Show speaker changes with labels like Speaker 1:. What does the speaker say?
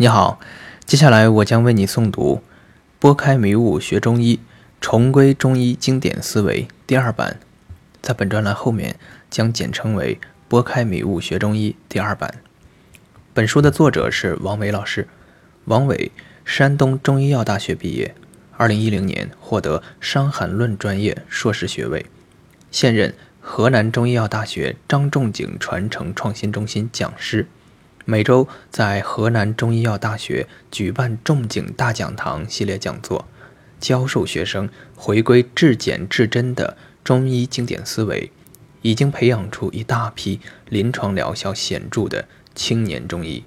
Speaker 1: 你好，接下来我将为你诵读《拨开迷雾学中医，重归中医经典思维》第二版，在本专栏后面将简称为《拨开迷雾学中医》第二版。本书的作者是王伟老师，王伟，山东中医药大学毕业，二零一零年获得《伤寒论》专业硕士学位，现任河南中医药大学张仲景传承创新中心讲师。每周在河南中医药大学举办“仲景大讲堂”系列讲座，教授学生回归至简至真的中医经典思维，已经培养出一大批临床疗效显著的青年中医。